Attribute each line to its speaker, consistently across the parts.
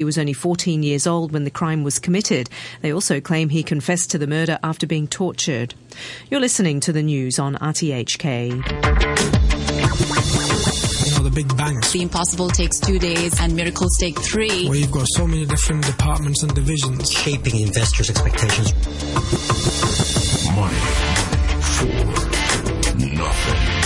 Speaker 1: He was only 14 years old when the crime was committed. They also claim he confessed to the murder after being tortured. You're listening to the news on RTHK.
Speaker 2: You know, the big banks.
Speaker 3: The impossible takes two days and miracles take three.
Speaker 2: Where you've got so many different departments and divisions.
Speaker 4: Shaping investors' expectations.
Speaker 5: Money for nothing.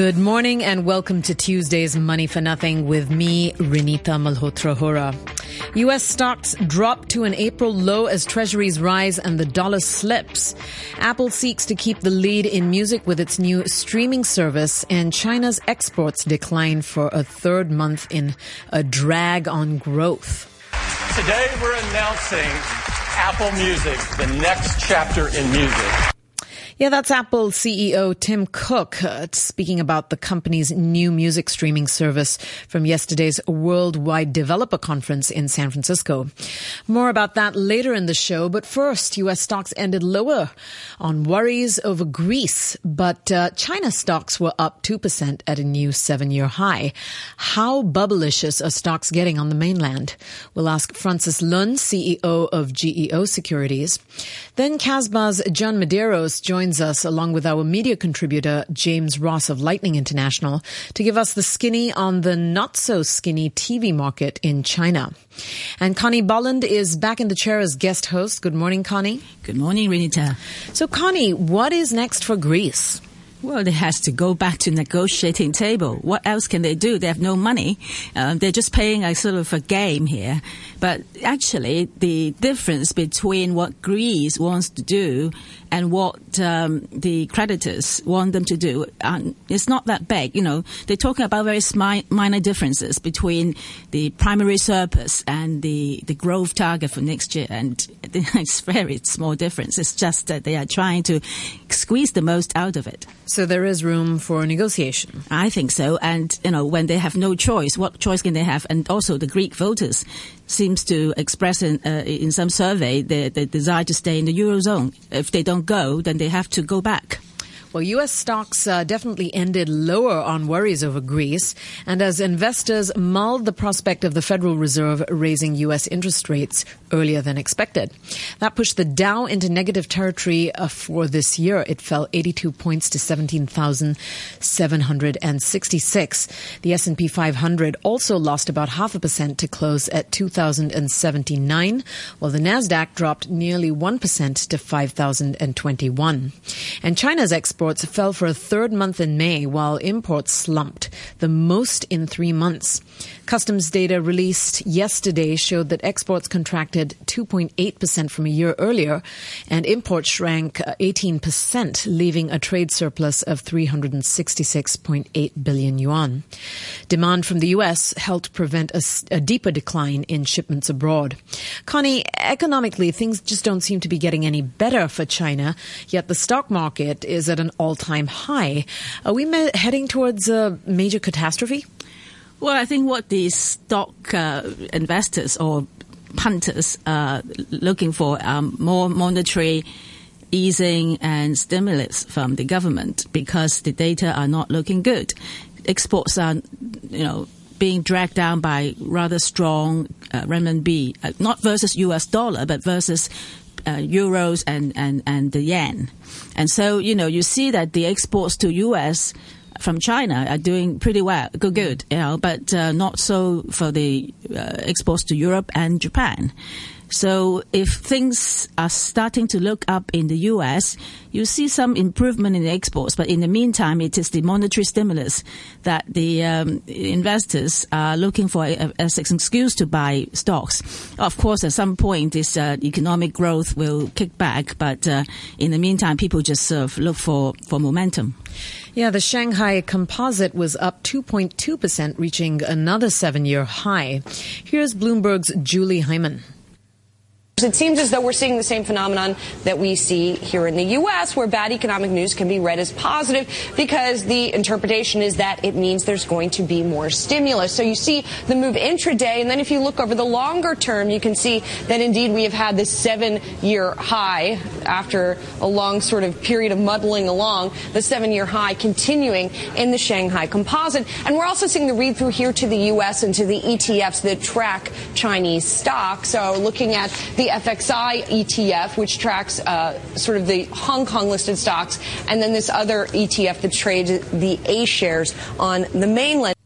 Speaker 6: Good morning and welcome to Tuesday's Money for Nothing with me, Renita Malhotra Hora. U.S. stocks drop to an April low as treasuries rise and the dollar slips. Apple seeks to keep the lead in music with its new streaming service and China's exports decline for a third month in a drag on growth.
Speaker 7: Today we're announcing Apple Music, the next chapter in music.
Speaker 6: Yeah, that's Apple CEO Tim Cook uh, speaking about the company's new music streaming service from yesterday's Worldwide Developer Conference in San Francisco. More about that later in the show, but first, U.S. stocks ended lower on worries over Greece, but uh, China stocks were up 2% at a new seven-year high. How bubblicious are stocks getting on the mainland? We'll ask Francis Lun, CEO of GEO Securities. Then CASBAA's John Medeiros joins us along with our media contributor James Ross of Lightning International to give us the skinny on the not so skinny TV market in China. And Connie Bolland is back in the chair as guest host. Good morning, Connie.
Speaker 8: Good morning, Renita.
Speaker 6: So, Connie, what is next for Greece?
Speaker 8: Well, they has to go back to negotiating table. What else can they do? They have no money. Um, they're just playing a sort of a game here. But actually, the difference between what Greece wants to do and what um, the creditors want them to do um, is not that big. You know, they're talking about very smi- minor differences between the primary surplus and the, the growth target for next year, and it's very small difference. It's just that they are trying to squeeze the most out of it.
Speaker 6: So there is room for negotiation.
Speaker 8: I think so, and you know, when they have no choice, what choice can they have? And also, the Greek voters seems to express in, uh, in some survey the, the desire to stay in the eurozone. If they don't go, then they have to go back.
Speaker 6: Well, U.S. stocks uh, definitely ended lower on worries over Greece, and as investors mulled the prospect of the Federal Reserve raising U.S. interest rates earlier than expected. That pushed the Dow into negative territory uh, for this year. It fell 82 points to 17,766. The S&P 500 also lost about half a percent to close at 2,079, while the Nasdaq dropped nearly 1% to 5,021. And China's exports fell for a third month in May, while imports slumped, the most in three months. Customs data released yesterday showed that exports contracted 2.8% from a year earlier, and imports shrank uh, 18%, leaving a trade surplus of 366.8 billion yuan. Demand from the U.S. helped prevent a, a deeper decline in shipments abroad. Connie, economically, things just don't seem to be getting any better for China, yet the stock market is at an all-time high. Are we heading towards a major catastrophe?
Speaker 8: Well, I think what the stock uh, investors or punters are looking for um, more monetary easing and stimulus from the government because the data are not looking good. Exports are, you know, being dragged down by rather strong uh, renminbi, uh, not versus U.S. dollar, but versus uh, euros and, and, and the yen. And so, you know, you see that the exports to U.S. from China are doing pretty well, good, good, you know, but uh, not so for the uh, exports to Europe and Japan. So if things are starting to look up in the U.S., you see some improvement in the exports. But in the meantime, it is the monetary stimulus that the um, investors are looking for as an excuse to buy stocks. Of course, at some point, this uh, economic growth will kick back. But uh, in the meantime, people just look for, for momentum.
Speaker 6: Yeah, the Shanghai Composite was up 2.2%, reaching another seven year high. Here's Bloomberg's Julie Hyman.
Speaker 9: It seems as though we're seeing the same phenomenon that we see here in the U.S., where bad economic news can be read as positive because the interpretation is that it means there's going to be more stimulus. So you see the move intraday, and then if you look over the longer term, you can see that indeed we have had this seven year high after a long sort of period of muddling along, the seven year high continuing in the Shanghai composite. And we're also seeing the read through here to the U.S. and to the ETFs that track Chinese stocks. So looking at the FXI ETF, which tracks uh, sort of the Hong Kong listed stocks, and then this other ETF that trades the A shares on the mainland.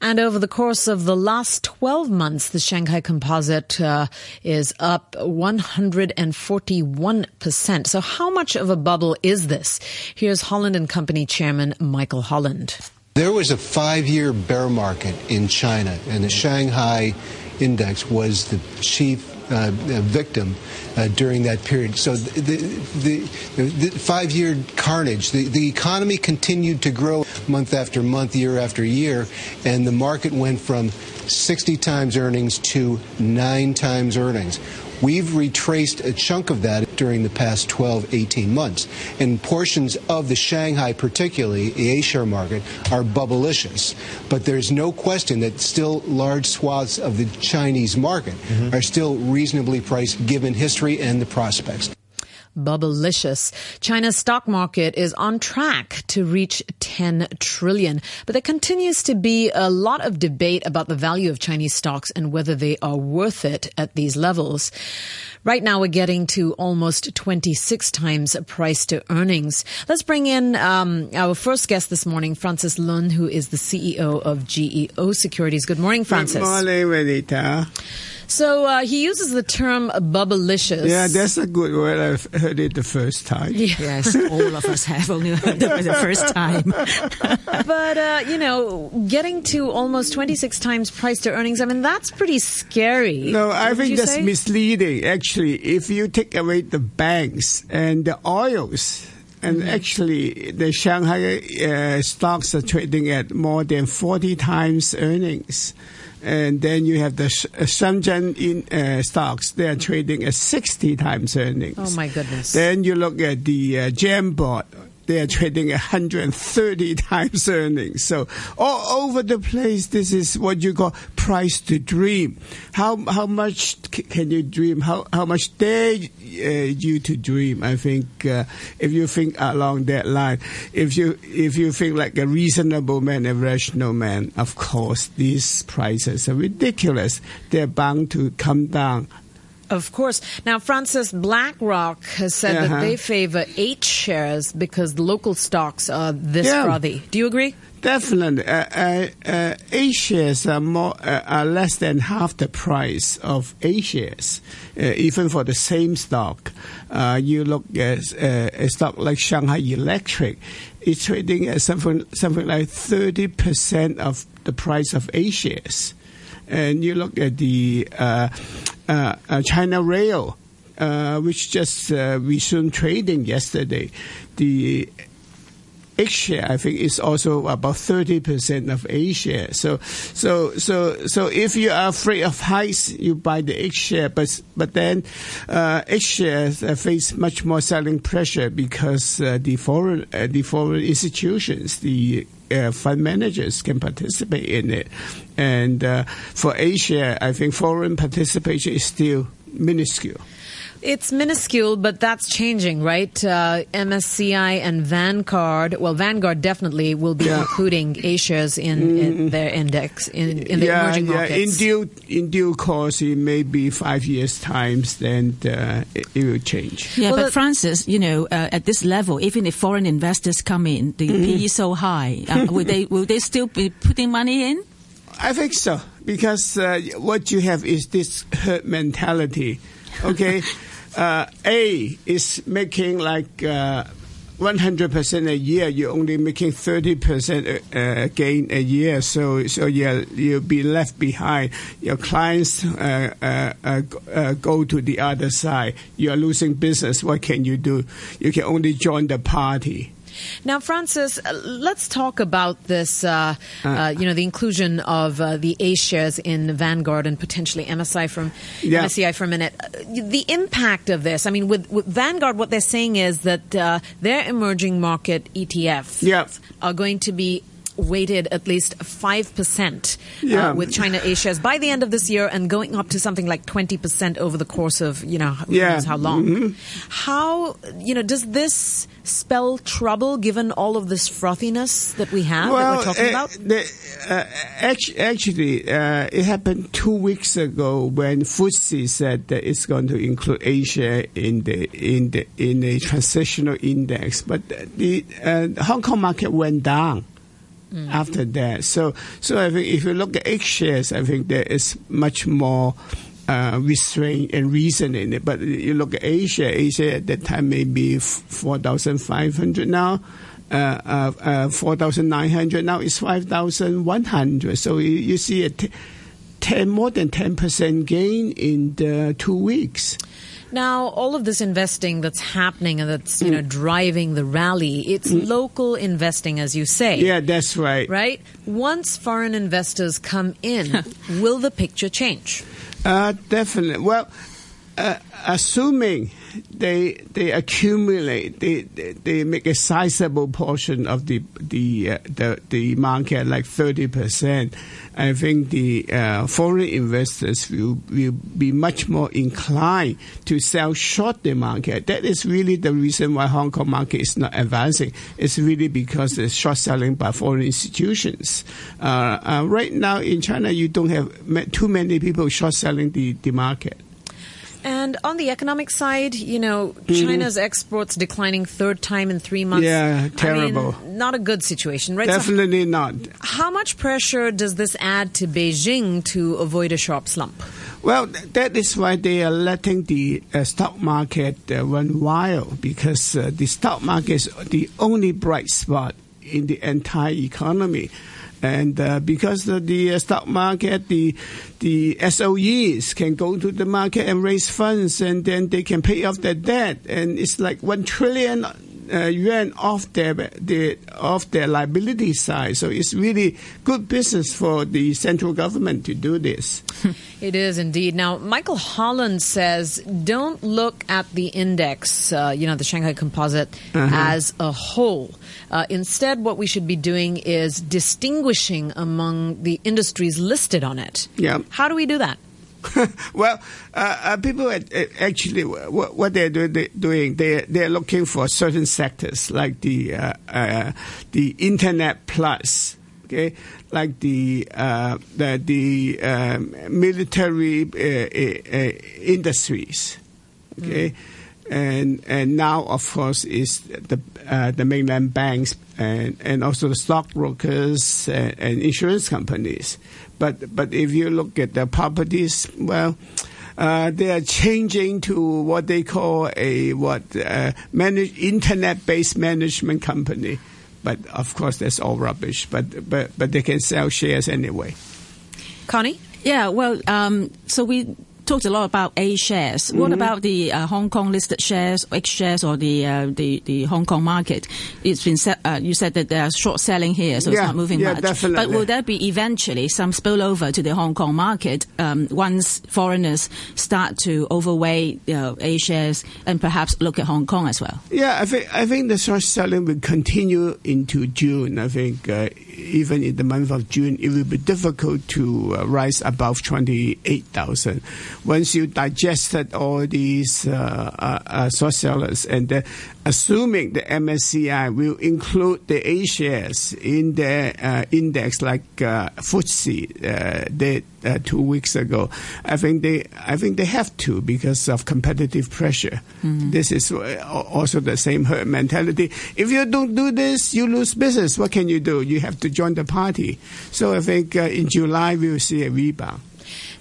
Speaker 6: And over the course of the last 12 months, the Shanghai Composite uh, is up 141%. So how much of a bubble is this? Here's Holland and Company Chairman Michael Holland.
Speaker 10: There was a five-year bear market in China, and the Shanghai index was the chief uh, victim uh, during that period. So the, the, the, the five-year carnage, the, the economy continued to grow month after month, year after year, and the market went from 60 times earnings to nine times earnings. We've retraced a chunk of that during the past 12, 18 months. And portions of the Shanghai, particularly the A-share market, are bubblicious. But there's no question that still large swaths of the Chinese market mm-hmm. are still reasonably priced given history and the prospects.
Speaker 6: Bubblicious. China's stock market is on track to reach 10 trillion, but there continues to be a lot of debate about the value of Chinese stocks and whether they are worth it at these levels. Right now, we're getting to almost 26 times price to earnings. Let's bring in um, our first guest this morning, Francis Lun, who is the CEO of GEO Securities. Good morning, Francis.
Speaker 11: Good morning, Renita.
Speaker 6: So uh, he uses the term bubblicious.
Speaker 11: Yeah, that's a good word. I've heard it the first time.
Speaker 8: Yes, all of us have only heard it for the first time.
Speaker 6: but, uh, you know, getting to almost 26 times price to earnings, I mean, that's pretty scary.
Speaker 11: No, I think that's say? misleading, actually. If you take away the banks and the oils, and mm-hmm. actually, the Shanghai uh, stocks are trading at more than 40 times earnings and then you have the uh, Shenzhen in uh, stocks. They are trading at 60 times earnings.
Speaker 6: Oh my goodness!
Speaker 11: Then you look at the uh, GEM board they are trading 130 times earnings. So all over the place, this is what you call price to dream. How how much can you dream? How how much dare uh, you to dream? I think uh, if you think along that line, if you if you think like a reasonable man, a rational man, of course these prices are ridiculous. They're bound to come down
Speaker 6: of course. Now, Francis BlackRock has said uh-huh. that they favor H shares because the local stocks are this yeah. frothy. Do you agree?
Speaker 11: Definitely, uh, uh, uh, A shares are more uh, are less than half the price of A shares, uh, even for the same stock. Uh, you look at a stock like Shanghai Electric, it's trading at something something like thirty percent of the price of A shares and you look at the uh, uh, uh, China Rail, which just resumed trading yesterday, the H share, I think, is also about thirty percent of A share. So, so, so, so, if you are afraid of heights, you buy the H share. But, but then, uh, H shares face much more selling pressure because uh, the foreign, uh, the foreign institutions, the uh, fund managers can participate in it. And uh, for A share, I think foreign participation is still minuscule.
Speaker 6: It's minuscule, but that's changing, right? Uh, MSCI and Vanguard. Well, Vanguard definitely will be yeah. including A shares in, in, mm-hmm. their index in, in the
Speaker 11: yeah,
Speaker 6: emerging
Speaker 11: markets.
Speaker 6: Yeah,
Speaker 11: in due in due course, in maybe five years' times, then uh, it, it, will change.
Speaker 8: Yeah, well, but Francis, you know, uh, at this level, even if foreign investors come in, the mm-hmm. PE so high, uh, will they will they still be putting money in?
Speaker 11: I think so because uh, what you have is this herd mentality. Okay. uh, A is making like uh, 100% a year, you're only making 30% uh, gain a year. So, so yeah, you'll be left behind. Your clients uh, uh, uh, uh, go to the other side. You're losing business. What can you do? You can only join the party.
Speaker 6: Now, Francis, let's talk about this. Uh, uh, you know, the inclusion of uh, the A shares in Vanguard and potentially MSI from
Speaker 11: Yeah.
Speaker 6: MSCI for a minute. The impact of this. I mean, with, with Vanguard, what they're saying is that uh, their emerging market ETFs
Speaker 11: Yeah.
Speaker 6: are going to be weighted at least 5%
Speaker 11: Yeah.
Speaker 6: uh, with China A shares by the end of this year and going up to something like 20% over the course of, you know, who
Speaker 11: Yeah.
Speaker 6: knows how long.
Speaker 11: Mhm.
Speaker 6: How, you know, does this spell trouble given all of this frothiness that we have that we're talking
Speaker 11: uh,
Speaker 6: about?
Speaker 11: The, uh, act- actually, uh, it happened two weeks ago when FTSE said that it's going to include A share in the in the in the transitional index, but the uh, Hong Kong market went down. After that, so so I think if you look at H shares, I think there is much more uh, restraint and reason in it. But you look at A share, Asia at that time maybe four thousand five hundred now. Uh, uh, uh, 4,900 now it's 5,100 so you, you see a t- 10 more than 10% gain in the two weeks
Speaker 6: Now, all of this investing that's happening and that's, you know, driving the rally, it's local investing, as you say.
Speaker 11: yeah that's right
Speaker 6: Right? Once foreign investors come in, will the picture change?
Speaker 11: Uh, definitely. Well, uh, assuming they they accumulate, they, they make a sizable portion of the the uh, the, the market, like thirty percent. I think the uh, foreign investors will will be much more inclined to sell short the market. That is really the reason why Hong Kong market is not advancing. It's really because it's short selling by foreign institutions. Uh, uh, right now in China, you don't have too many people short selling the, the market.
Speaker 6: And on the economic side, you know, China's exports declining third time in three months.
Speaker 11: Yeah,
Speaker 6: I mean,
Speaker 11: terrible.
Speaker 6: not a good situation, right? So
Speaker 11: Definitely not.
Speaker 6: how much pressure does this add to Beijing to avoid a sharp slump?
Speaker 11: Well, that is why they are letting the uh, stock market uh, run wild because uh, the stock market is the only bright spot in the entire economy. And uh, because of the uh, stock market, the the SOEs can go to the market and raise funds, and then they can pay off their debt, and it's like one trillion uh, yuan off their the off their liability side. So it's really good business for the central government to do this.
Speaker 6: It is indeed. Now, Michael Holland says don't look at the index, uh, you know, the Shanghai Composite,
Speaker 11: Uh-huh.
Speaker 6: as a whole. Uh, instead, what we should be doing is distinguishing among the industries listed on it.
Speaker 11: Yeah.
Speaker 6: How do we do that?
Speaker 11: well, uh, uh, people at, uh, actually what, what they're do- they- doing, they they're looking for certain sectors like the uh, uh, the internet plus, okay, like the uh, the, the um, military uh, uh, uh, industries, okay. And and now, of course, is the uh, the mainland banks and, and also the stockbrokers and, and insurance companies. But but if you look at the properties, well, uh, they are changing to what they call a what uh, manage, internet-based management company. But of course, that's all rubbish. But but but they can sell shares anyway.
Speaker 6: Connie?
Speaker 8: Yeah, well, um, so we talked a lot about A shares. What
Speaker 11: Mm-hmm.
Speaker 8: about the uh, Hong Kong listed shares, X shares, or the uh, the the Hong Kong market? It's been set, uh, you said that they are short selling here, so
Speaker 11: Yeah,
Speaker 8: it's not moving
Speaker 11: yeah,
Speaker 8: much.
Speaker 11: definitely.
Speaker 8: But will there be eventually some spillover to the Hong Kong market um, once foreigners start to overweight you know, A shares and perhaps look at Hong Kong as well?
Speaker 11: Yeah, I think I think the short selling will continue into June. I think uh, even in the month of June, it will be difficult to uh, rise above twenty eight thousand. Once you digested all these uh, uh, uh, sellers, and uh, assuming the MSCI will include the A shares in their uh, index, like uh, FTSE uh, did uh, two weeks ago, I think they I think they have to because of competitive pressure. This is also the same herd mentality. If you don't do this, you lose business. What can you do? You have to join the party. So I think uh, in July we will see a rebound.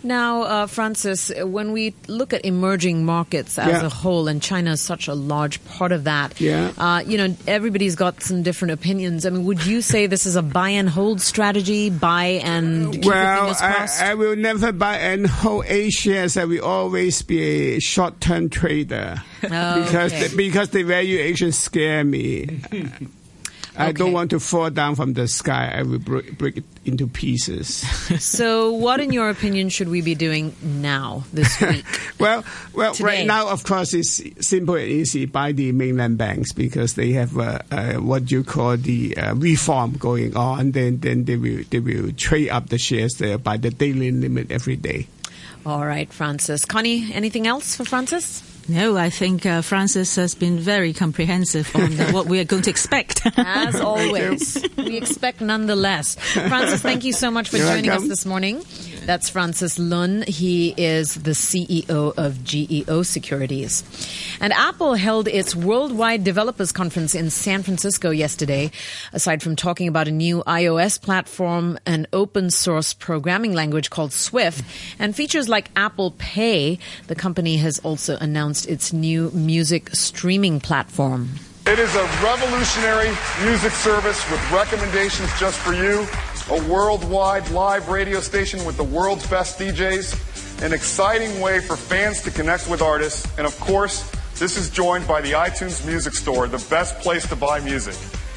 Speaker 6: Now, uh, Francis, when we look at emerging markets as
Speaker 11: Yeah.
Speaker 6: a whole, and China is such a large part of that,
Speaker 11: Yeah.
Speaker 6: uh, you know, everybody's got some different opinions. I mean, would you say this is a buy and hold strategy, buy and keep your
Speaker 11: Well. I, I will never buy and hold A shares. I will always be a short-term trader because
Speaker 6: Okay.
Speaker 11: the, because the valuation scare me. I don't want to fall down from the sky. I will break, break it into pieces.
Speaker 6: So, what, in your opinion, should we be doing now this week?
Speaker 11: well, well,
Speaker 6: Today.
Speaker 11: right now, of course, it's simple and easy by the mainland banks because they have uh, uh, what you call the uh, reform going on. Then, then they will they will trade up the shares there by the daily limit every day.
Speaker 6: All right, Francis. Connie, anything else for Francis?
Speaker 8: No, I think uh, Francis has been very comprehensive on uh, what we are going to expect.
Speaker 6: As always, we expect nonetheless. Francis, thank you so much for
Speaker 11: You're
Speaker 6: joining
Speaker 11: welcome.
Speaker 6: us this morning. That's Francis Lun. He is the CEO of GEO Securities. And Apple held its Worldwide Developers Conference in San Francisco yesterday. Aside from talking about a new iOS platform, an open source programming language called Swift, and features like Apple Pay, the company has also announced its new music streaming platform.
Speaker 12: It is a revolutionary music service with recommendations just for you, a worldwide live radio station with the world's best DJs, an exciting way for fans to connect with artists, and of course, this is joined by the iTunes Music Store, the best place to buy music.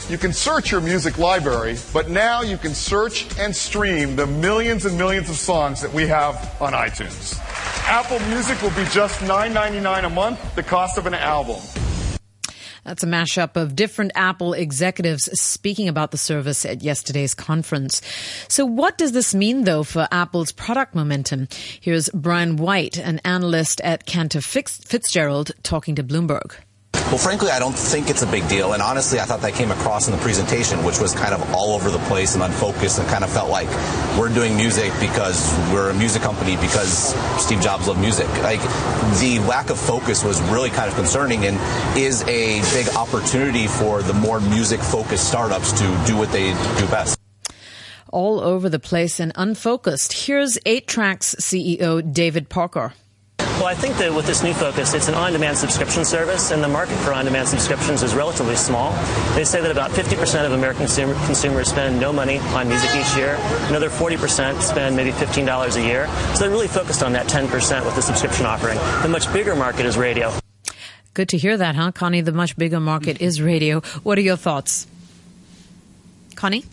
Speaker 12: You can search your music library, but now you can search and stream the millions and millions of songs that we have on iTunes. Apple Music will be just $9.99 a month, the cost of an album.
Speaker 6: That's a mashup of different Apple executives speaking about the service at yesterday's conference. So what does this mean though for Apple's product momentum? Here's Brian White, an analyst at Cantor Fitzgerald talking to Bloomberg.
Speaker 13: Well, frankly, I don't think it's a big deal. And honestly, I thought that came across in the presentation, which was kind of all over the place and unfocused and kind of felt like we're doing music because we're a music company because Steve Jobs loved music. Like the lack of focus was really kind of concerning and is a big opportunity for the more music focused startups to do what they do best.
Speaker 6: All over the place and unfocused. Here's 8Tracks CEO David Porter.
Speaker 14: Well, I think that with this new focus, it's an on-demand subscription service, and the market for on-demand subscriptions is relatively small. They say that about 50% of American consumer, consumers spend no money on music each year. Another 40% spend maybe $15 a year. So they're really focused on that 10% with the subscription offering. The much bigger market is radio.
Speaker 6: Good to hear that, huh, Connie? The much bigger market is radio. What are your thoughts? Connie?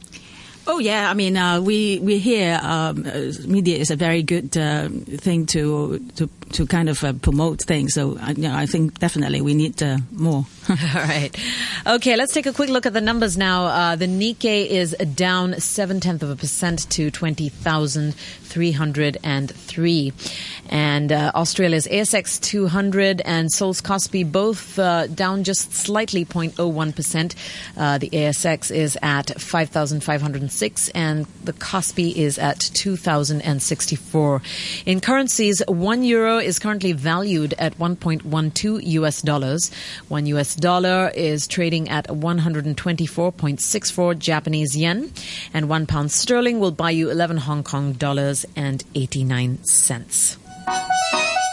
Speaker 8: Oh yeah, I mean, uh, we we hear um, uh, media is a very good uh, thing to to to kind of uh, promote things. So uh, you know, I think definitely we need uh, more.
Speaker 6: All right. Okay, let's take a quick look at the numbers now. Uh, the Nikkei is down seven tenths of a percent to 20,303. And uh, Australia's ASX 200 and Seoul's Kospi both uh, down just slightly 0.01%. Uh, the ASX is at 5,506 and the Kospi is at 2,064. In currencies, one euro is currently valued at 1.12 US dollars. One US dollar is trading at 124.64 Japanese yen, and one pound sterling will buy you 11 Hong Kong dollars and 89 cents.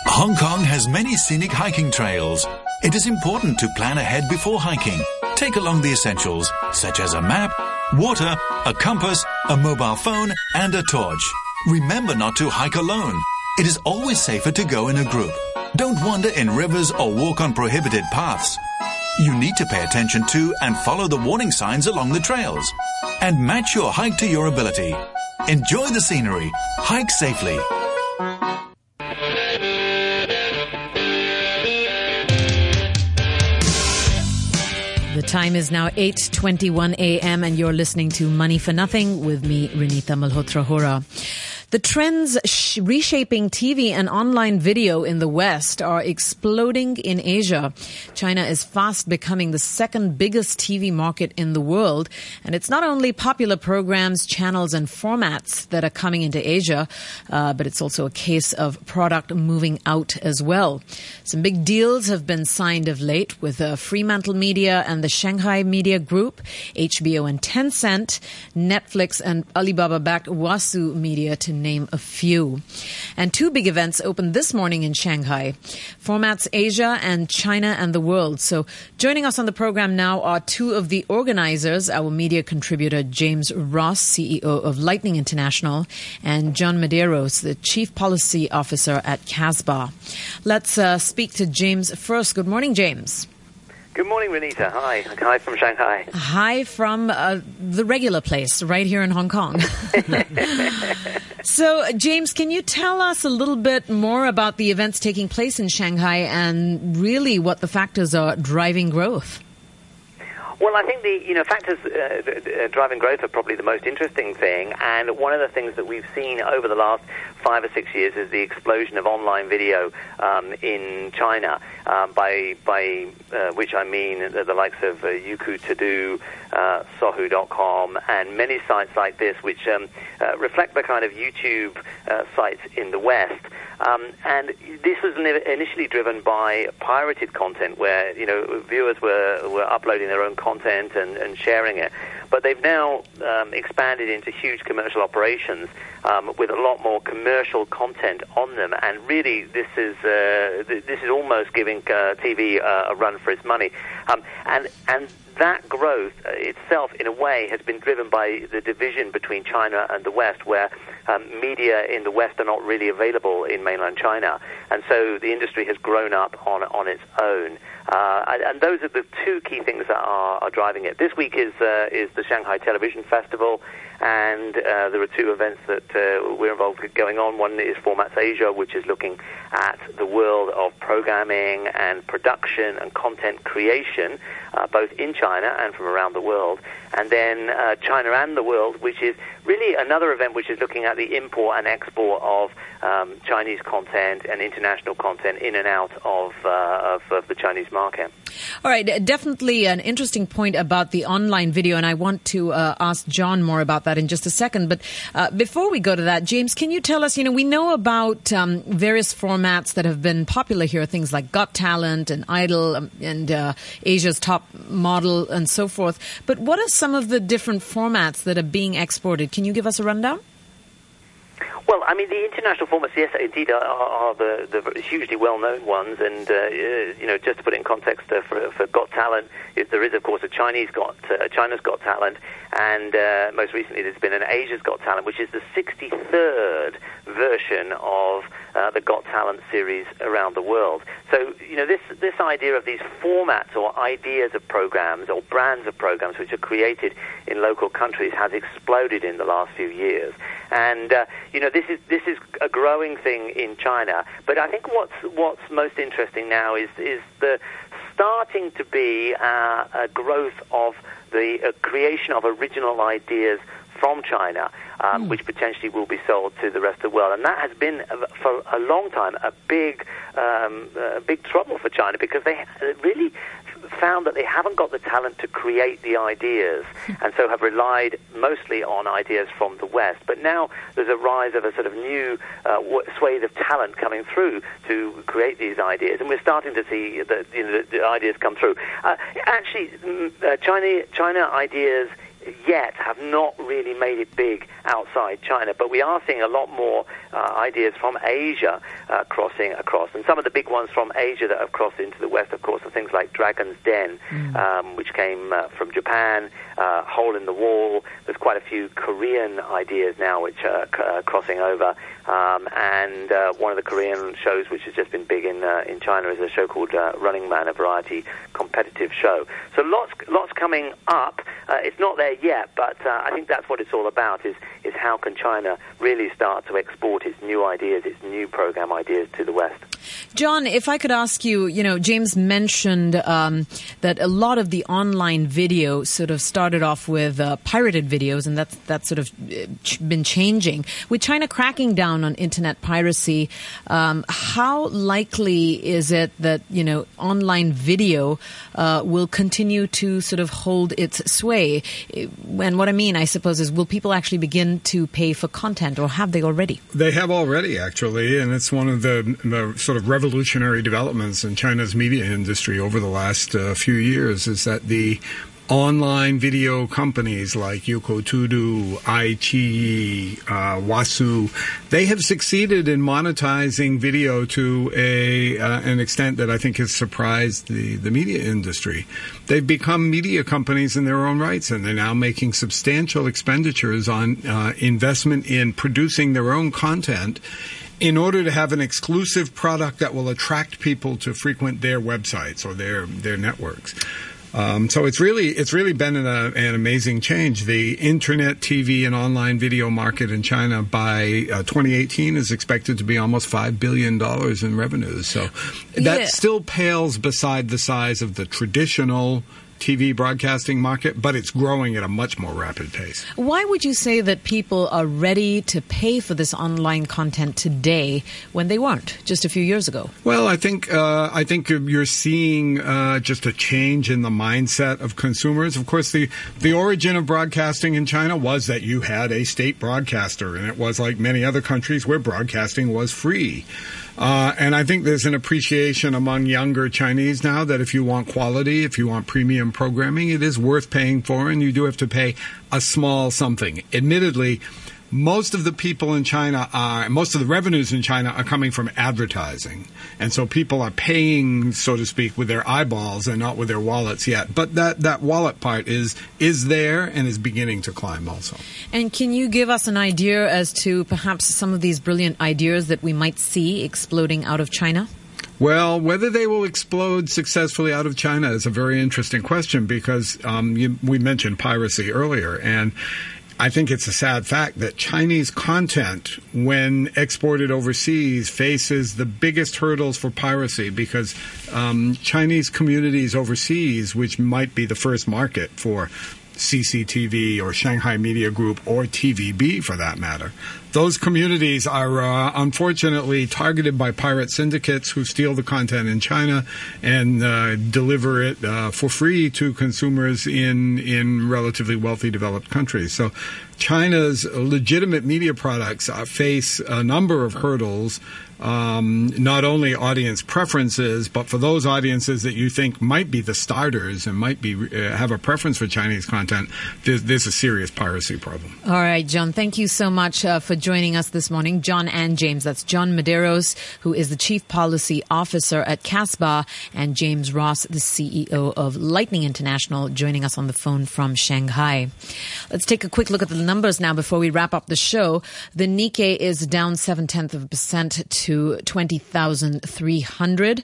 Speaker 15: Hong Kong has many scenic hiking trails. It is important to plan ahead before hiking. Take along the essentials, such as a map, water, a compass, a mobile phone, and a torch. Remember not to hike alone. It is always safer to go in a group. Don't wander in rivers or walk on prohibited paths. You need to pay attention to and follow the warning signs along the trails. And match your hike to your ability. Enjoy the scenery. Hike safely.
Speaker 6: The time is now 8:21 a.m. and you're listening to Money for Nothing with me Renita Malhotra Hora. The trends sh- reshaping TV and online video in the West are exploding in Asia. China is fast becoming the second biggest TV market in the world, and it's not only popular programs, channels, and formats that are coming into Asia, uh, but it's also a case of product moving out as well. Some big deals have been signed of late with uh, Fremantle Media and the Shanghai Media Group, HBO and Tencent, Netflix and Alibaba-backed Wasu Media to name a few. And two big events opened this morning in Shanghai. Formats Asia and China and the World. So joining us on the program now are two of the organizers, our media contributor James Ross, CEO of Lightning International, and John Medeiros, the Chief Policy Officer at CASBAA. Let's uh, speak to James first. Good morning, James.
Speaker 16: Good morning, Renita. Hi. Hi from Shanghai.
Speaker 6: Hi from uh, the regular place right here in Hong Kong. so, James, can you tell us a little bit more about the events taking place in Shanghai and really what the factors are driving growth?
Speaker 16: Well, I think the you know factors uh, driving growth are probably the most interesting thing, and one of the things that we've seen over the last five or six years is the explosion of online video um, in China. Um, by by uh, which I mean the, the likes of uh, Youku Tudou, uh, Sohu.com, and many sites like this, which um, uh, reflect the kind of YouTube uh, sites in the West. Um, and this was initially driven by pirated content, where you know viewers were were uploading their own content and, and sharing it. But they've now um, expanded into huge commercial operations um, with a lot more commercial content on them. And really, this is uh, th- this is almost giving uh, TV uh, a run for its money. Um, and and that growth uh, itself, in a way, has been driven by the division between China and the West, where um, media in the West are not really available in mainland China, and so the industry has grown up on on its own. Uh, and, those are the two key things that are, are driving it. This week is uh, is the Shanghai Television Festival, and uh, there are two events that uh, we're involved with going on. One is Formats Asia, which is looking at the world of programming and production and content creation, uh, both in China and from around the world. And then uh, China and the World, which is really another event which is looking at the import and export of um, Chinese content and international content in and out of, uh, of, of, the Chinese market.
Speaker 6: All right, definitely an interesting point about the online video, and I want to uh, ask John more about that in just a second. But uh, before we go to that, James, can you tell us? You know, we know about um, various formats that have been popular here, things like Got Talent and Idol um, and uh, Asia's Top Model and so forth. But what are some of the different formats that are being exported? Can you give us a rundown?
Speaker 16: Well, I mean, the international formats, yes, indeed, are, are the, the, hugely well-known ones. And uh, you know, just to put it in context, uh, for, for Got Talent, there is, of course, a Chinese Got uh, China's Got Talent, and uh, most recently there's been an Asia's Got Talent, which is the 63rd version of uh, the Got Talent series around the world. So, you know, this this idea of these formats or ideas of programs or brands of programs which are created in local countries has exploded in the last few years. And uh, you know, this is this is a growing thing in China. But I think what's what's most interesting now is is the starting to be uh, a growth of the uh, creation of original ideas from China, um, mm. which potentially will be sold to the rest of the world. And that has been, uh, for a long time, a big, um, uh, big trouble for China because they really found that they haven't got the talent to create the ideas, and so have relied mostly on ideas from the West. But now there's a rise of a sort of new uh, swathe of talent coming through to create these ideas, and we're starting to see the, you know, the, the ideas come through. Uh, actually, mm, uh, China, China ideas yet have not really made it big outside China, but we are seeing a lot more uh, ideas from Asia uh, crossing across. And some of the big ones from Asia that have crossed into the West, of course, are things like Dragon's Den, mm. um, which came uh, from Japan, uh, Hole in the Wall. There's quite a few Korean ideas now which are uh, crossing over. Um, and uh, one of the Korean shows which has just been big in in China is a show called Running Man, a variety competitive show. So lots lots coming up. it's not there yet, but I think that's what it's all about. Is is how can China really start to export its new ideas, its new program ideas to the West.
Speaker 6: John, if I could ask you, you know, James mentioned um, that a lot of the online video sort of started off with uh, pirated videos, and that's that's sort of been changing. With China cracking down on internet piracy, um, how likely is it that you know online video uh, will continue to sort of hold its sway? And what I mean, I suppose, is will people actually begin to pay for content, or have they already?
Speaker 17: They have already, actually, and it's one of the, the sort of revolutionary developments in China's media industry over the last uh, few years is that the online video companies like Youku Tudou, iQIYI, uh, Wasu, they have succeeded in monetizing video to a uh, an extent that I think has surprised the, the media industry. They've become media companies in their own rights, and they're now making substantial expenditures on uh, investment in producing their own content in order to have an exclusive product that will attract people to frequent their websites or their their networks. Um, so it's really it's really been an, uh, an, amazing change. The internet, TV, and online video market in China by uh, 2018 is expected to be almost five billion dollars in revenues. So that
Speaker 6: Yeah.
Speaker 17: still pales beside the size of the traditional TV broadcasting market, but it's growing at a much more rapid pace.
Speaker 6: Why would you say that people are ready to pay for this online content today when they weren't just a few years ago?
Speaker 17: Well, I think uh, I think you're seeing uh, just a change in the mindset of consumers. Of course, the the origin of broadcasting in China was that you had a state broadcaster, and it was like many other countries where broadcasting was free. Uh, and I think there's an appreciation among younger Chinese now that if you want quality, if you want premium programming, it is worth paying for, and you do have to pay a small something. Admittedly, most of the people in China are, most of the revenues in China are coming from advertising. And so people are paying, so to speak, with their eyeballs and not with their wallets yet. But that, that wallet part is, is there and is beginning to climb also.
Speaker 6: And can you give us an idea as to perhaps some of these brilliant ideas that we might see exploding out of China?
Speaker 17: Well, whether they will explode successfully out of China is a very interesting question because um, you, we mentioned piracy earlier, and I think it's a sad fact that Chinese content, when exported overseas, faces the biggest hurdles for piracy because um, Chinese communities overseas, which might be the first market for CCTV or Shanghai Media Group or TVB for that matter. Those communities are uh, unfortunately targeted by pirate syndicates who steal the content in China and uh, deliver it uh, for free to consumers in in relatively wealthy developed countries. So China's legitimate media products face a number of hurdles, um, not only audience preferences, but for those audiences that you think might be the starters and might be uh, have a preference for Chinese content, there's, there's a serious piracy problem.
Speaker 6: All right, John, thank you so much uh, for joining us this morning. John and James, that's John Medeiros, who is the Chief Policy Officer at CASBAA, and James Ross, the CEO of Lightning International, joining us on the phone from Shanghai. Let's take a quick look at the numbers now before we wrap up the show. The Nikkei is down seven tenths of a percent to 20,300.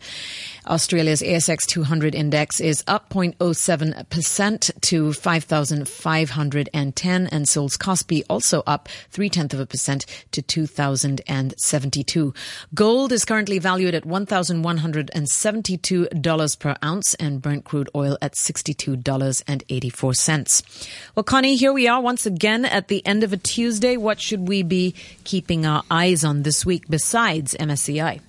Speaker 6: Australia's ASX 200 index is up 0.07% to 5,510 and Seoul's Kospi also up 3 tenths of a percent to 2,072. Gold is currently valued at $1,172 per ounce and Brent crude oil at $62.84. Well, Connie, here we are once again at the end of a Tuesday. What should we be keeping our eyes on this week besides MSCI?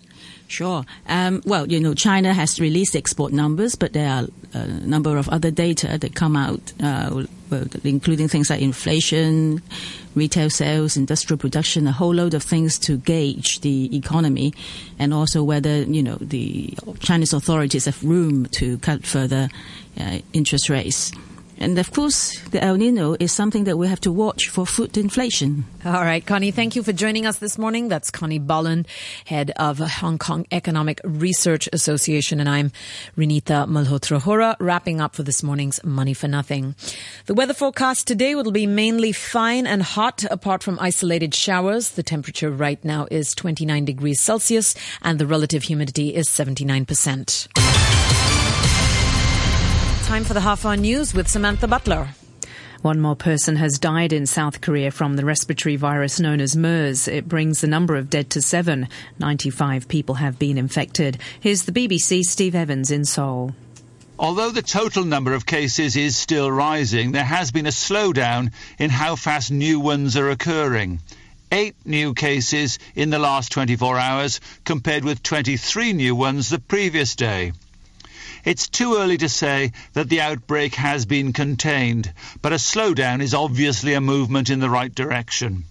Speaker 8: Sure. Um, well, you know, China has released export numbers, but there are a number of other data that come out, uh, including things like inflation, retail sales, industrial production, a whole load of things to gauge the economy, and also whether you know the Chinese authorities have room to cut further uh, interest rates. And of course, the El Nino is something that we have to watch for food inflation.
Speaker 6: All right, Connie, thank you for joining us this morning. That's Connie Bolland, head of Hong Kong Economic Research Association, and I'm Renita Malhotra Hora, wrapping up for this morning's Money for Nothing. The weather forecast today will be mainly fine and hot, apart from isolated showers. The temperature right now is 29 degrees Celsius, and the relative humidity is 79%. Time for the half hour news with Samantha Butler.
Speaker 1: One more person has died in South Korea from the respiratory virus known as MERS. It brings the number of dead to seven. 95 people have been infected. Here's the BBC Steve Evans in Seoul.
Speaker 18: Although the total number of cases is still rising, there has been a slowdown in how fast new ones are occurring. Eight new cases in the last 24 hours compared with 23 new ones the previous day. It's too early to say that the outbreak has been contained, but a slowdown is obviously a movement in the right direction.